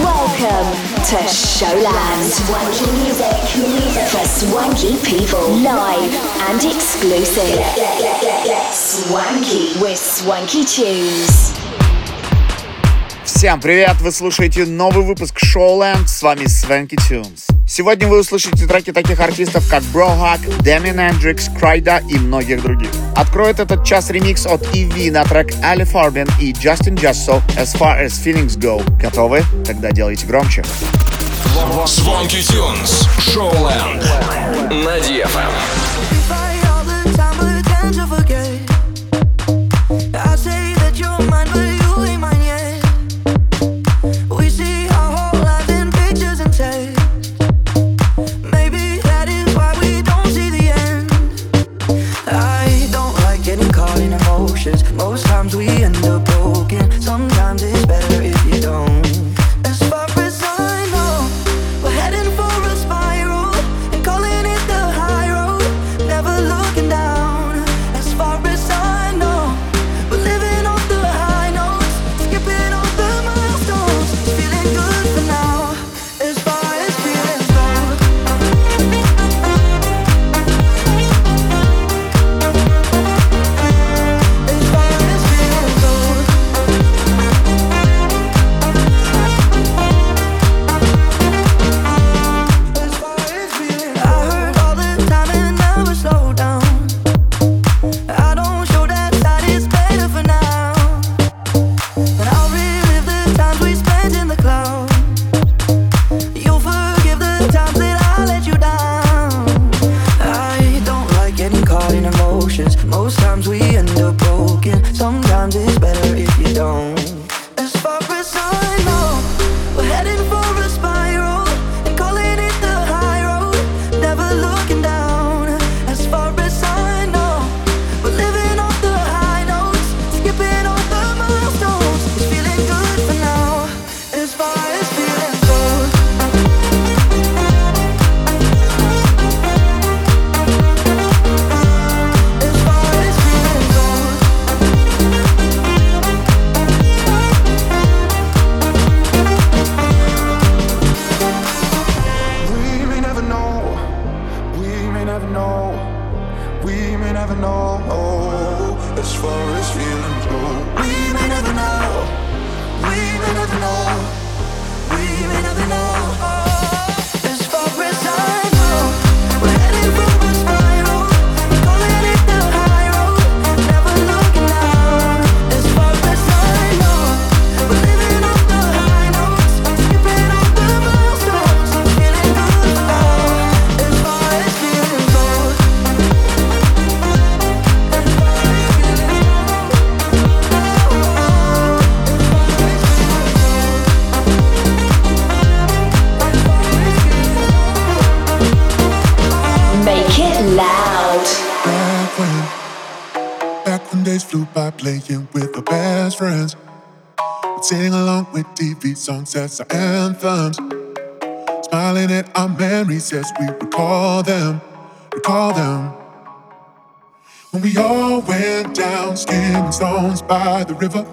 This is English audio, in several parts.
Welcome to Showland. Swanky music for swanky people. Live and exclusive. Swanky with Swanky Tunes. Всем привет! Вы слушаете новый выпуск Showland. С вами Свенки Tunes. Сегодня вы услышите треки таких артистов, как Brohack, Demi Hendrix, Крайда и многих других. Откроет этот час ремикс от EV на трек Ali Farbin и Justin Jusso As Far As Feelings Go. Готовы? Тогда делайте громче. Tunes, Showland, на flew by playing with our best friends. We'd sing along with TV songs as our anthems. Smiling at our memories as we recall them, recall them. When we all went down, skimming stones by the river,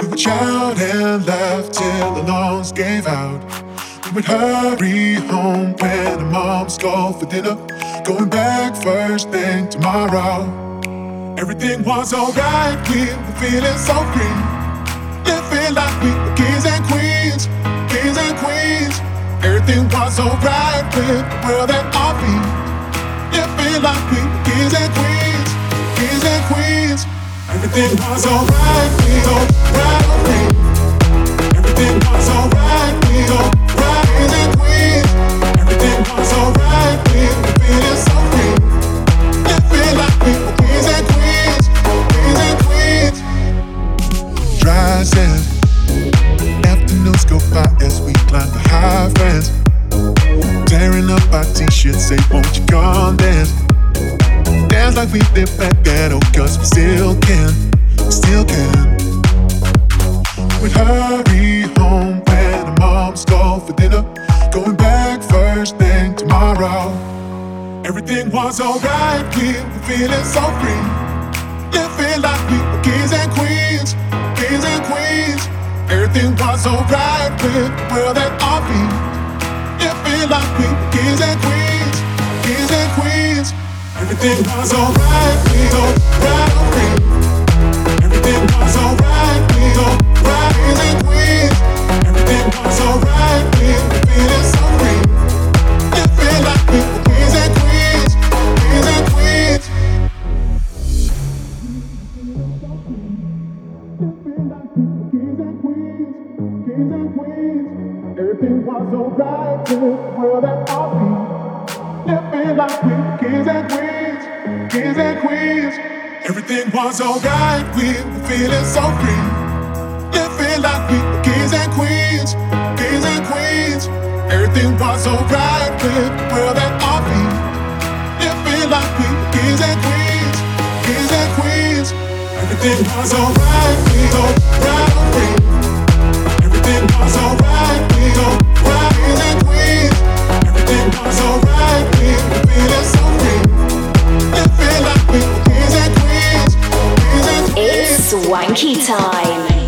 we would shout and laugh till the lungs gave out. We would hurry home when our moms called for dinner, going back first thing tomorrow. Everything was alright, we were feeling so free, living like we were kings and queens, kings and queens. Everything was alright with the world at our feet, living like we were kings and queens, kings and queens. Everything was alright, we alright, we. Everything was alright, we alright, and queens. Everything was alright, Afternoons go by as we climb the high fence. Tearing up our t-shirts, say, won't you come dance? Dance like we live that ghetto, cause we still can, still can. We'd hurry home when the moms call for dinner. Going back first thing tomorrow. Everything was alright, we were feeling so free. Living like we were kings and queens, kings and queens. Everything was alright with the world at our feet. Living like we were kings and queens, kings and queens. Everything was alright, we go right free. Everything was alright, we go right and queens. Was alright in the world at our feet. Living like we kings and queens, kings and queens. Everything was alright, we were feeling so free. Living like we were kings and queens, kings and queens. Everything was alright with the world at our feet. Living like we were kings and queens, kings and queens. Everything was alright, we go right Swanky time.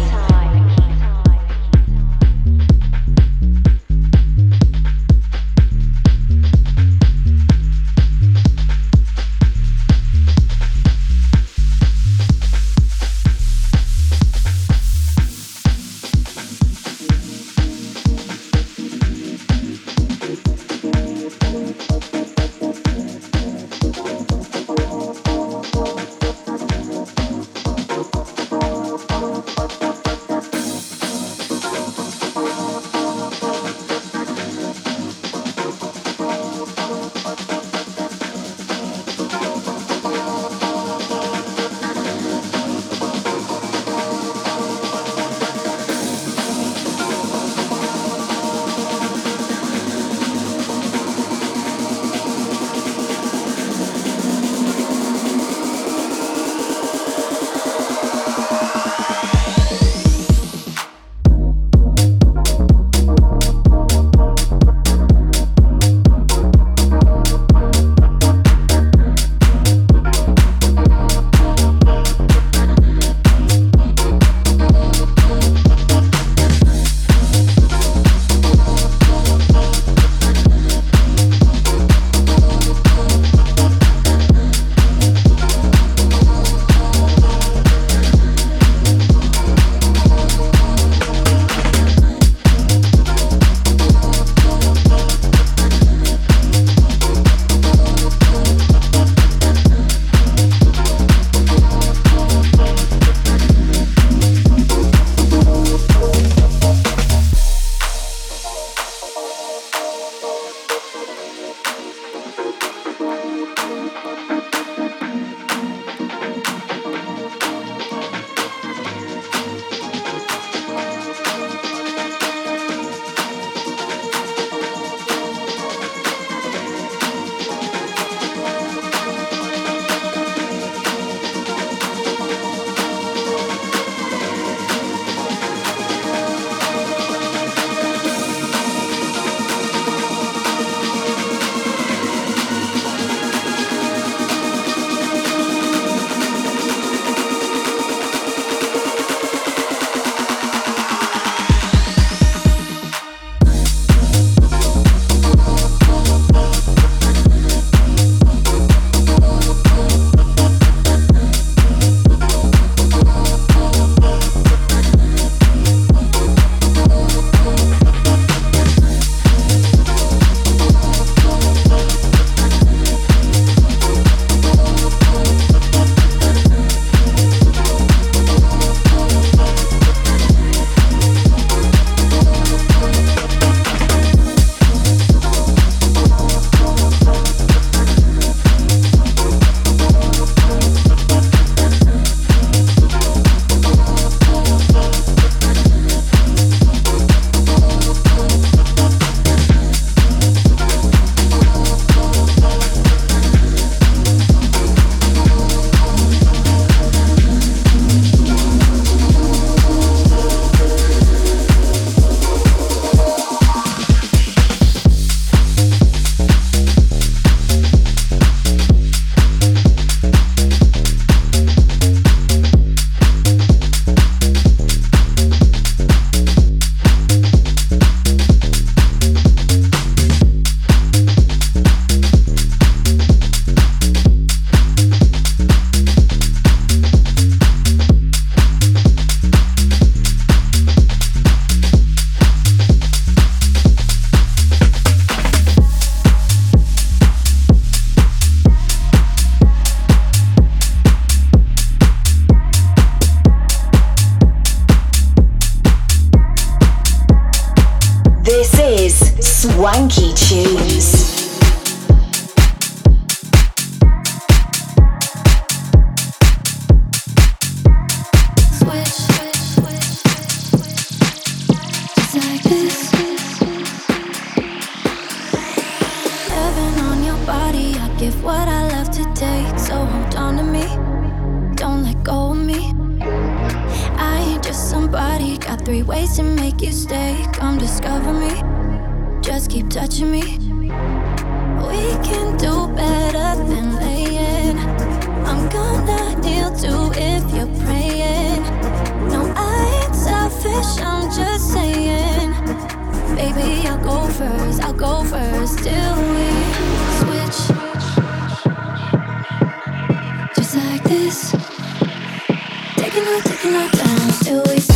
Three ways to make you stay. Come discover me. Just keep touching me. We can do better than laying. I'm gonna kneel too if you're praying. No, I ain't selfish, I'm just saying. Baby, I'll go first, I'll go first till we this. Taking our, taking our time till we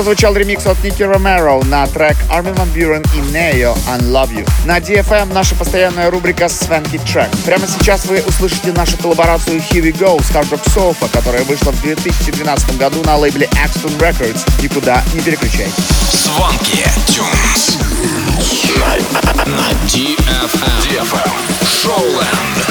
прозвучал ремикс от Ники Ромеро на трек Armin Van Buren и Neo Unlove You. На DFM наша постоянная рубрика Swanky Track. Прямо сейчас вы услышите нашу коллаборацию Here We Go с Hard Rock Sofa, которая вышла в 2012 году на лейбле Axton Records. Никуда не переключайтесь. Swanky Tunes на DFM. DFM.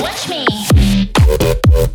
watch me.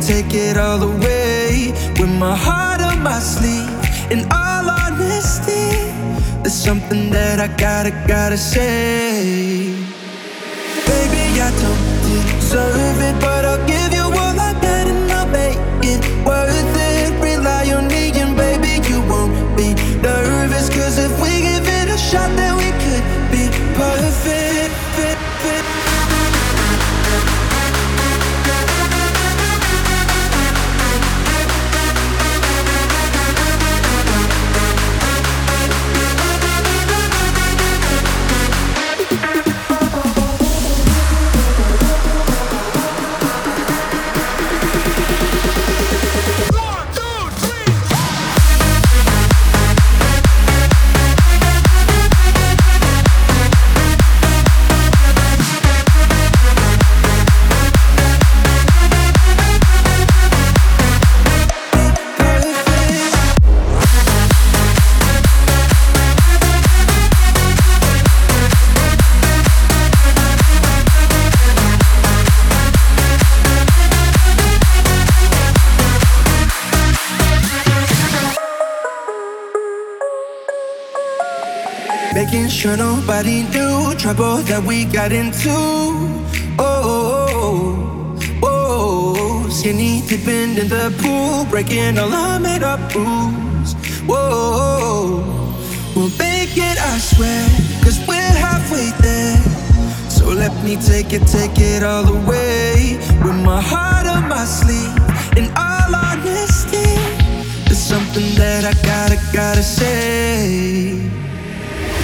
Showland. gotta say. Nobody knew trouble that we got into. Oh oh, oh, oh, oh, skinny dipping in the pool, breaking all our made up rules. Whoa, we'll make it, I swear, cause we're halfway there. So let me take it, take it all the way. With my heart on my sleeve, in all honesty, there's something that I gotta, gotta say.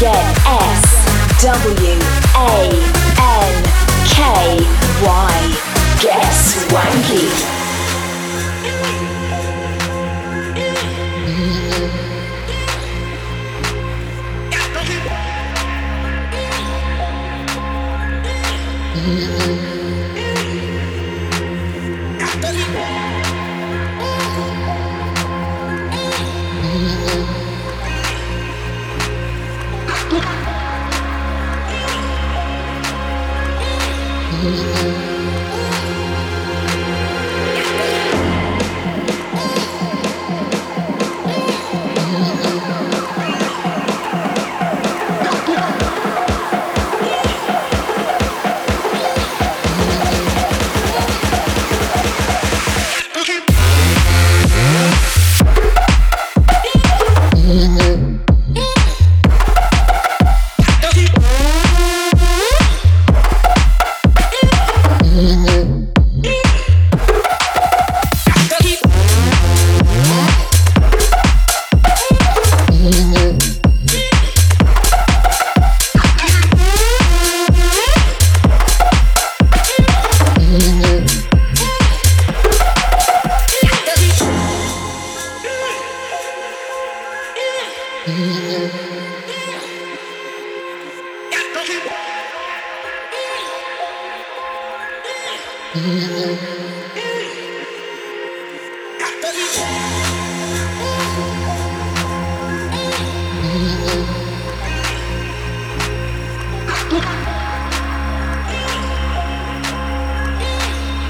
Get S W A N K Y. Get swanky.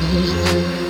Yeah.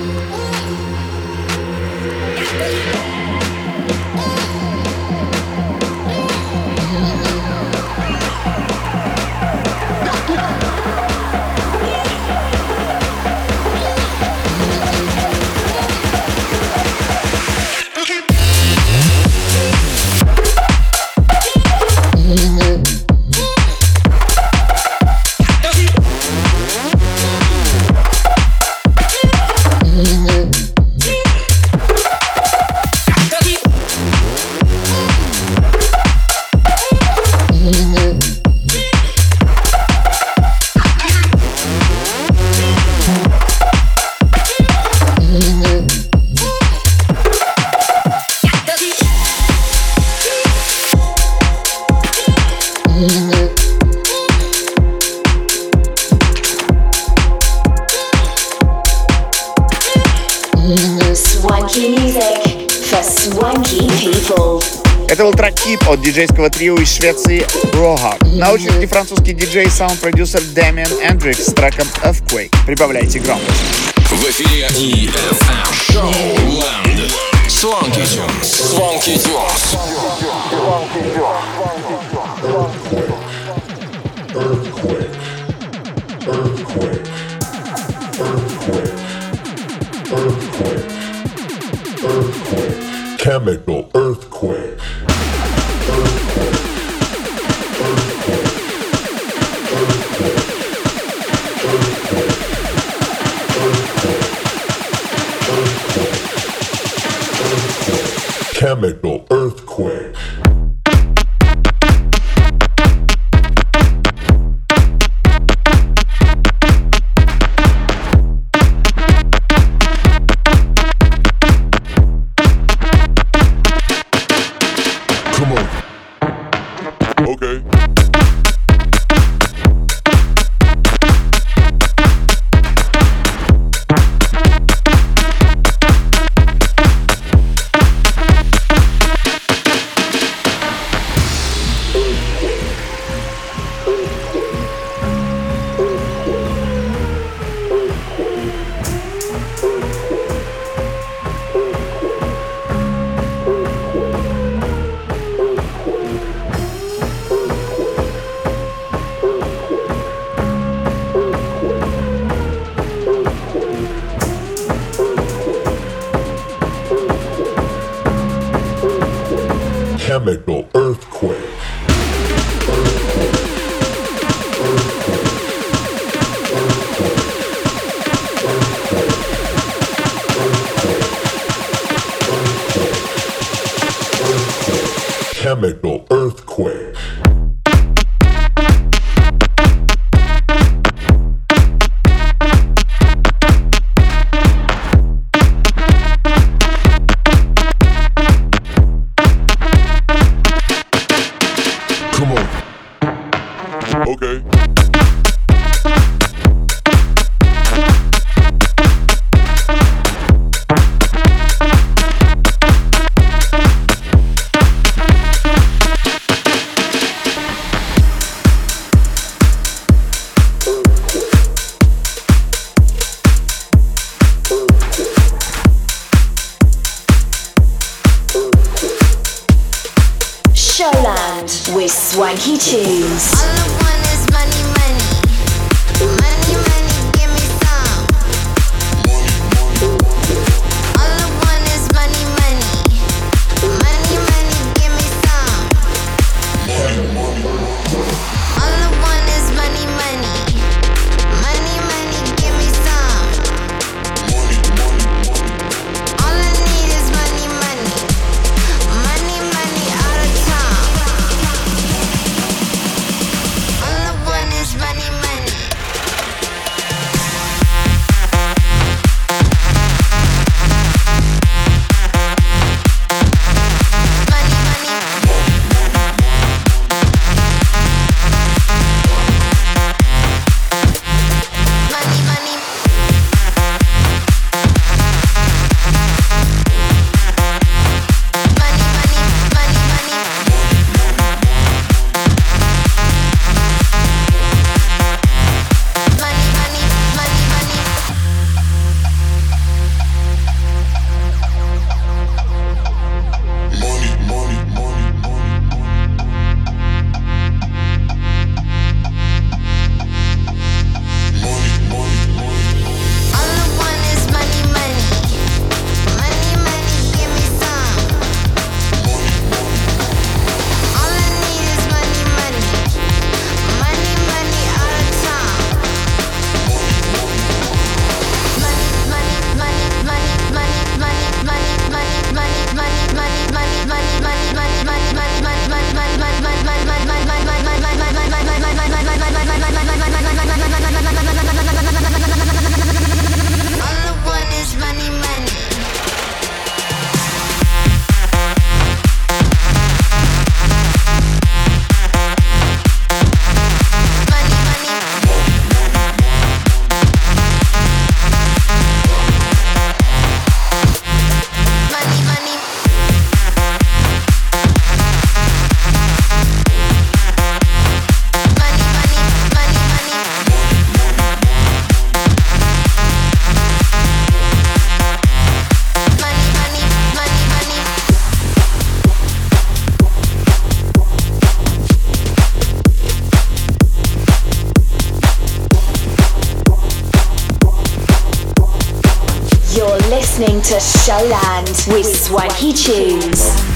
Диджейского трио из Швеции Brohawk. Научный французский диджей и саунд-продюсер Дэмиан Эндрикс с треком Earthquake. Прибавляйте громкость. В эфире EFM Showland. Swanky Tunes. Swanky Tunes. Chemical earthquake. Swanky Tunes. With Swanky. Tunes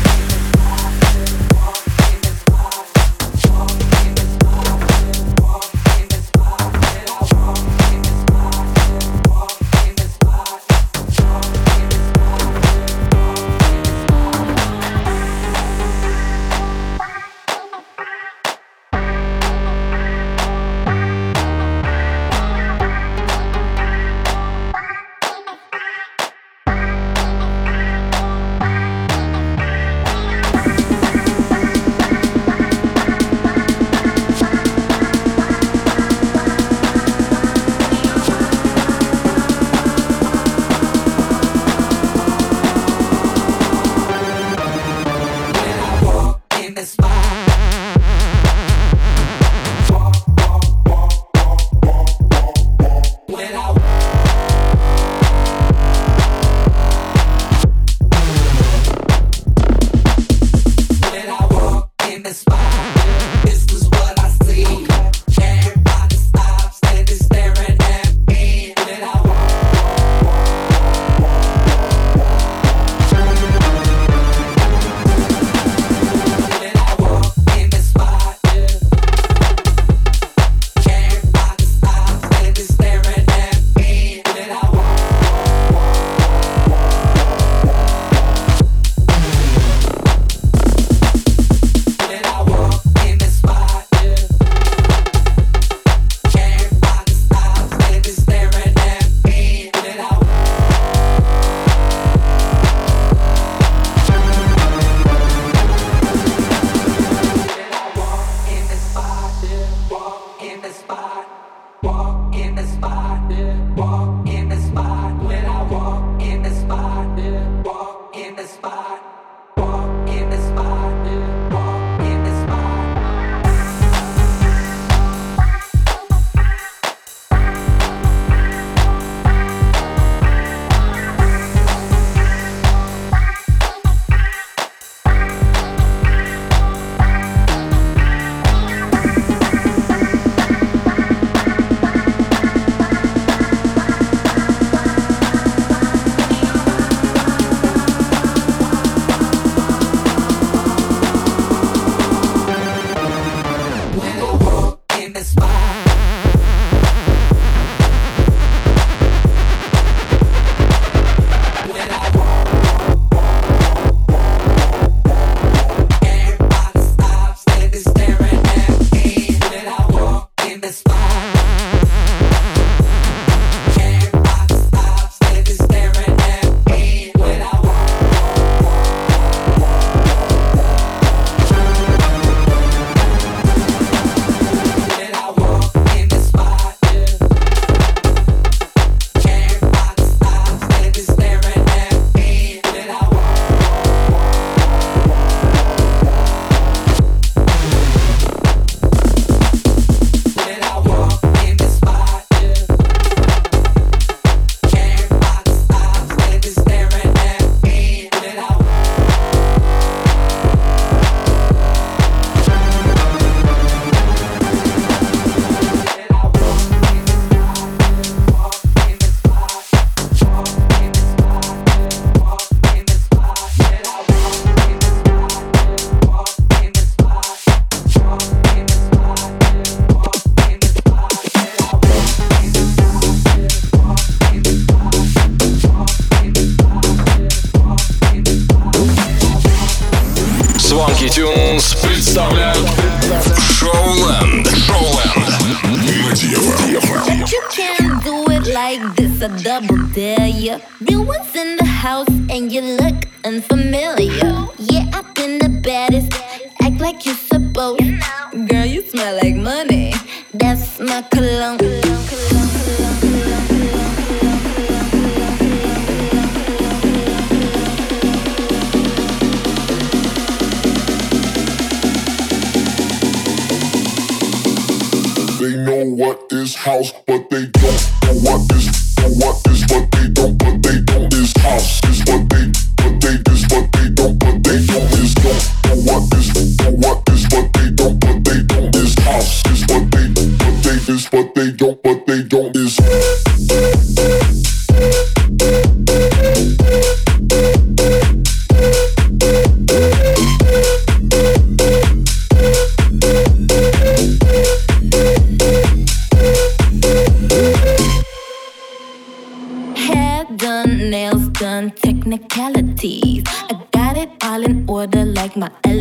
what is what is what they don't, but they don't is house is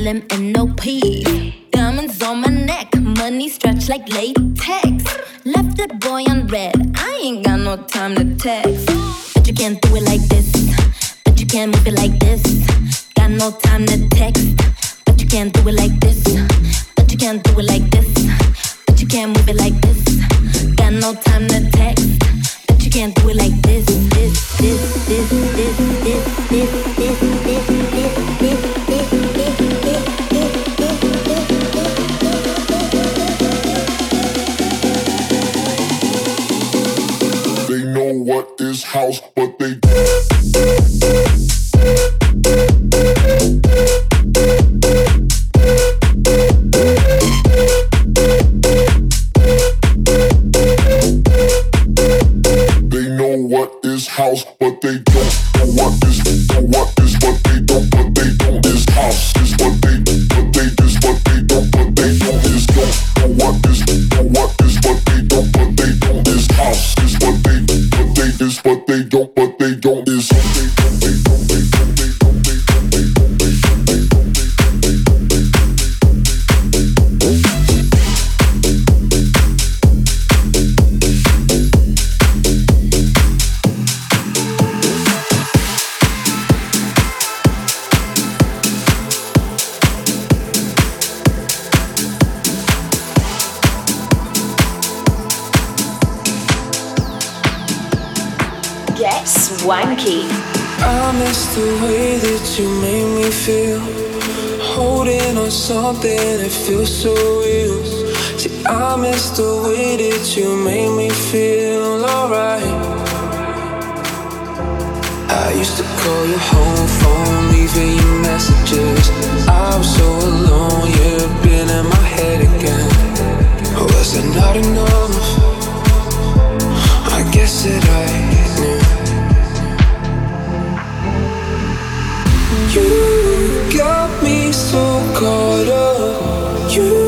LMNOP. Diamonds on my neck, money stretched like latex. Left that boy on red, I ain't got no time to text. But you can't do it like this, but you can't move it like this. Got no time to text, but you can't do it like feels so real. See, I miss the way that you made me feel alright. I used to call your home phone, leaving you messages. I was so alone, you've been in my head again. Was it not enough? I guess that I knew. You got me so caught up. You,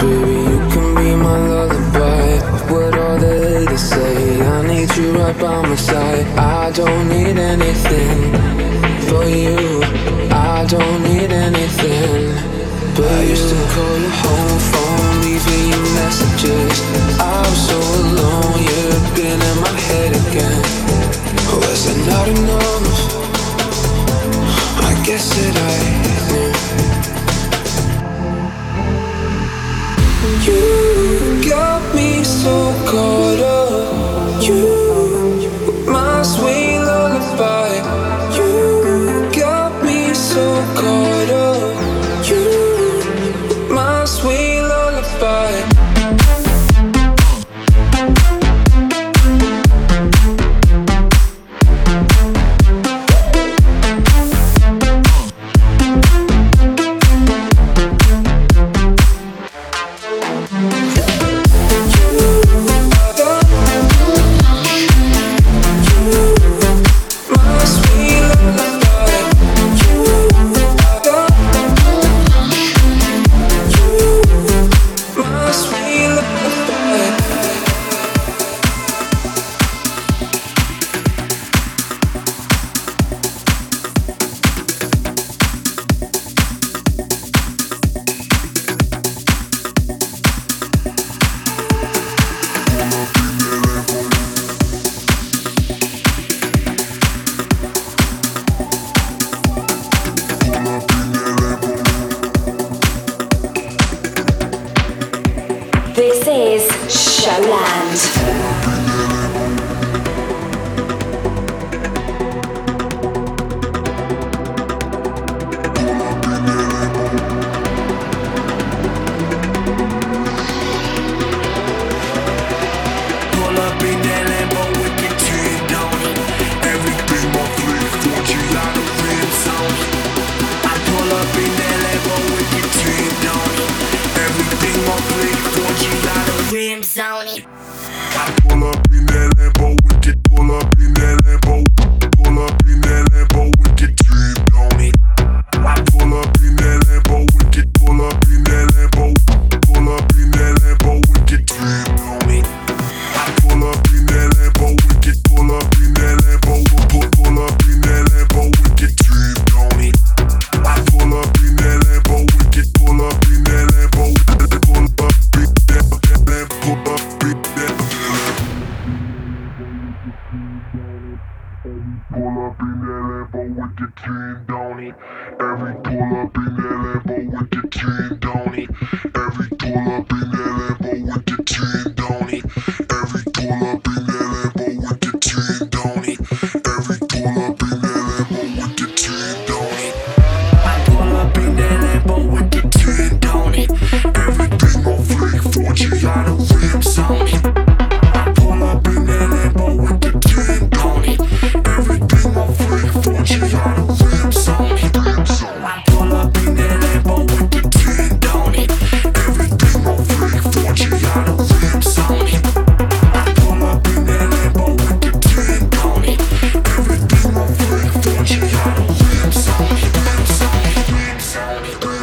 baby. You can be my lullaby. What all the haters say, I need you right by my side. I don't need anything but you. I don't need anything but I used to call your home phone, leaving you messages. I was so alone, you've been in my head again. Oh, was it not enough? I guess that I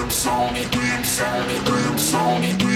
Dreams on me, dreams on me, dreams on me.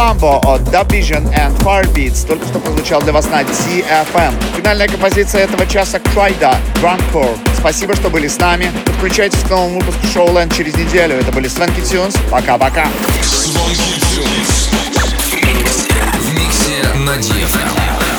Ламбо от Da Vision and Firebeats только что прозвучал для вас на DFM. Финальная композиция этого часа Крайда Drunkcore. Спасибо, что были с нами. Подключайтесь к новому выпуску Шоу Лэнд через неделю. Это были Свенки Тюнс. Пока-пока. На DFM.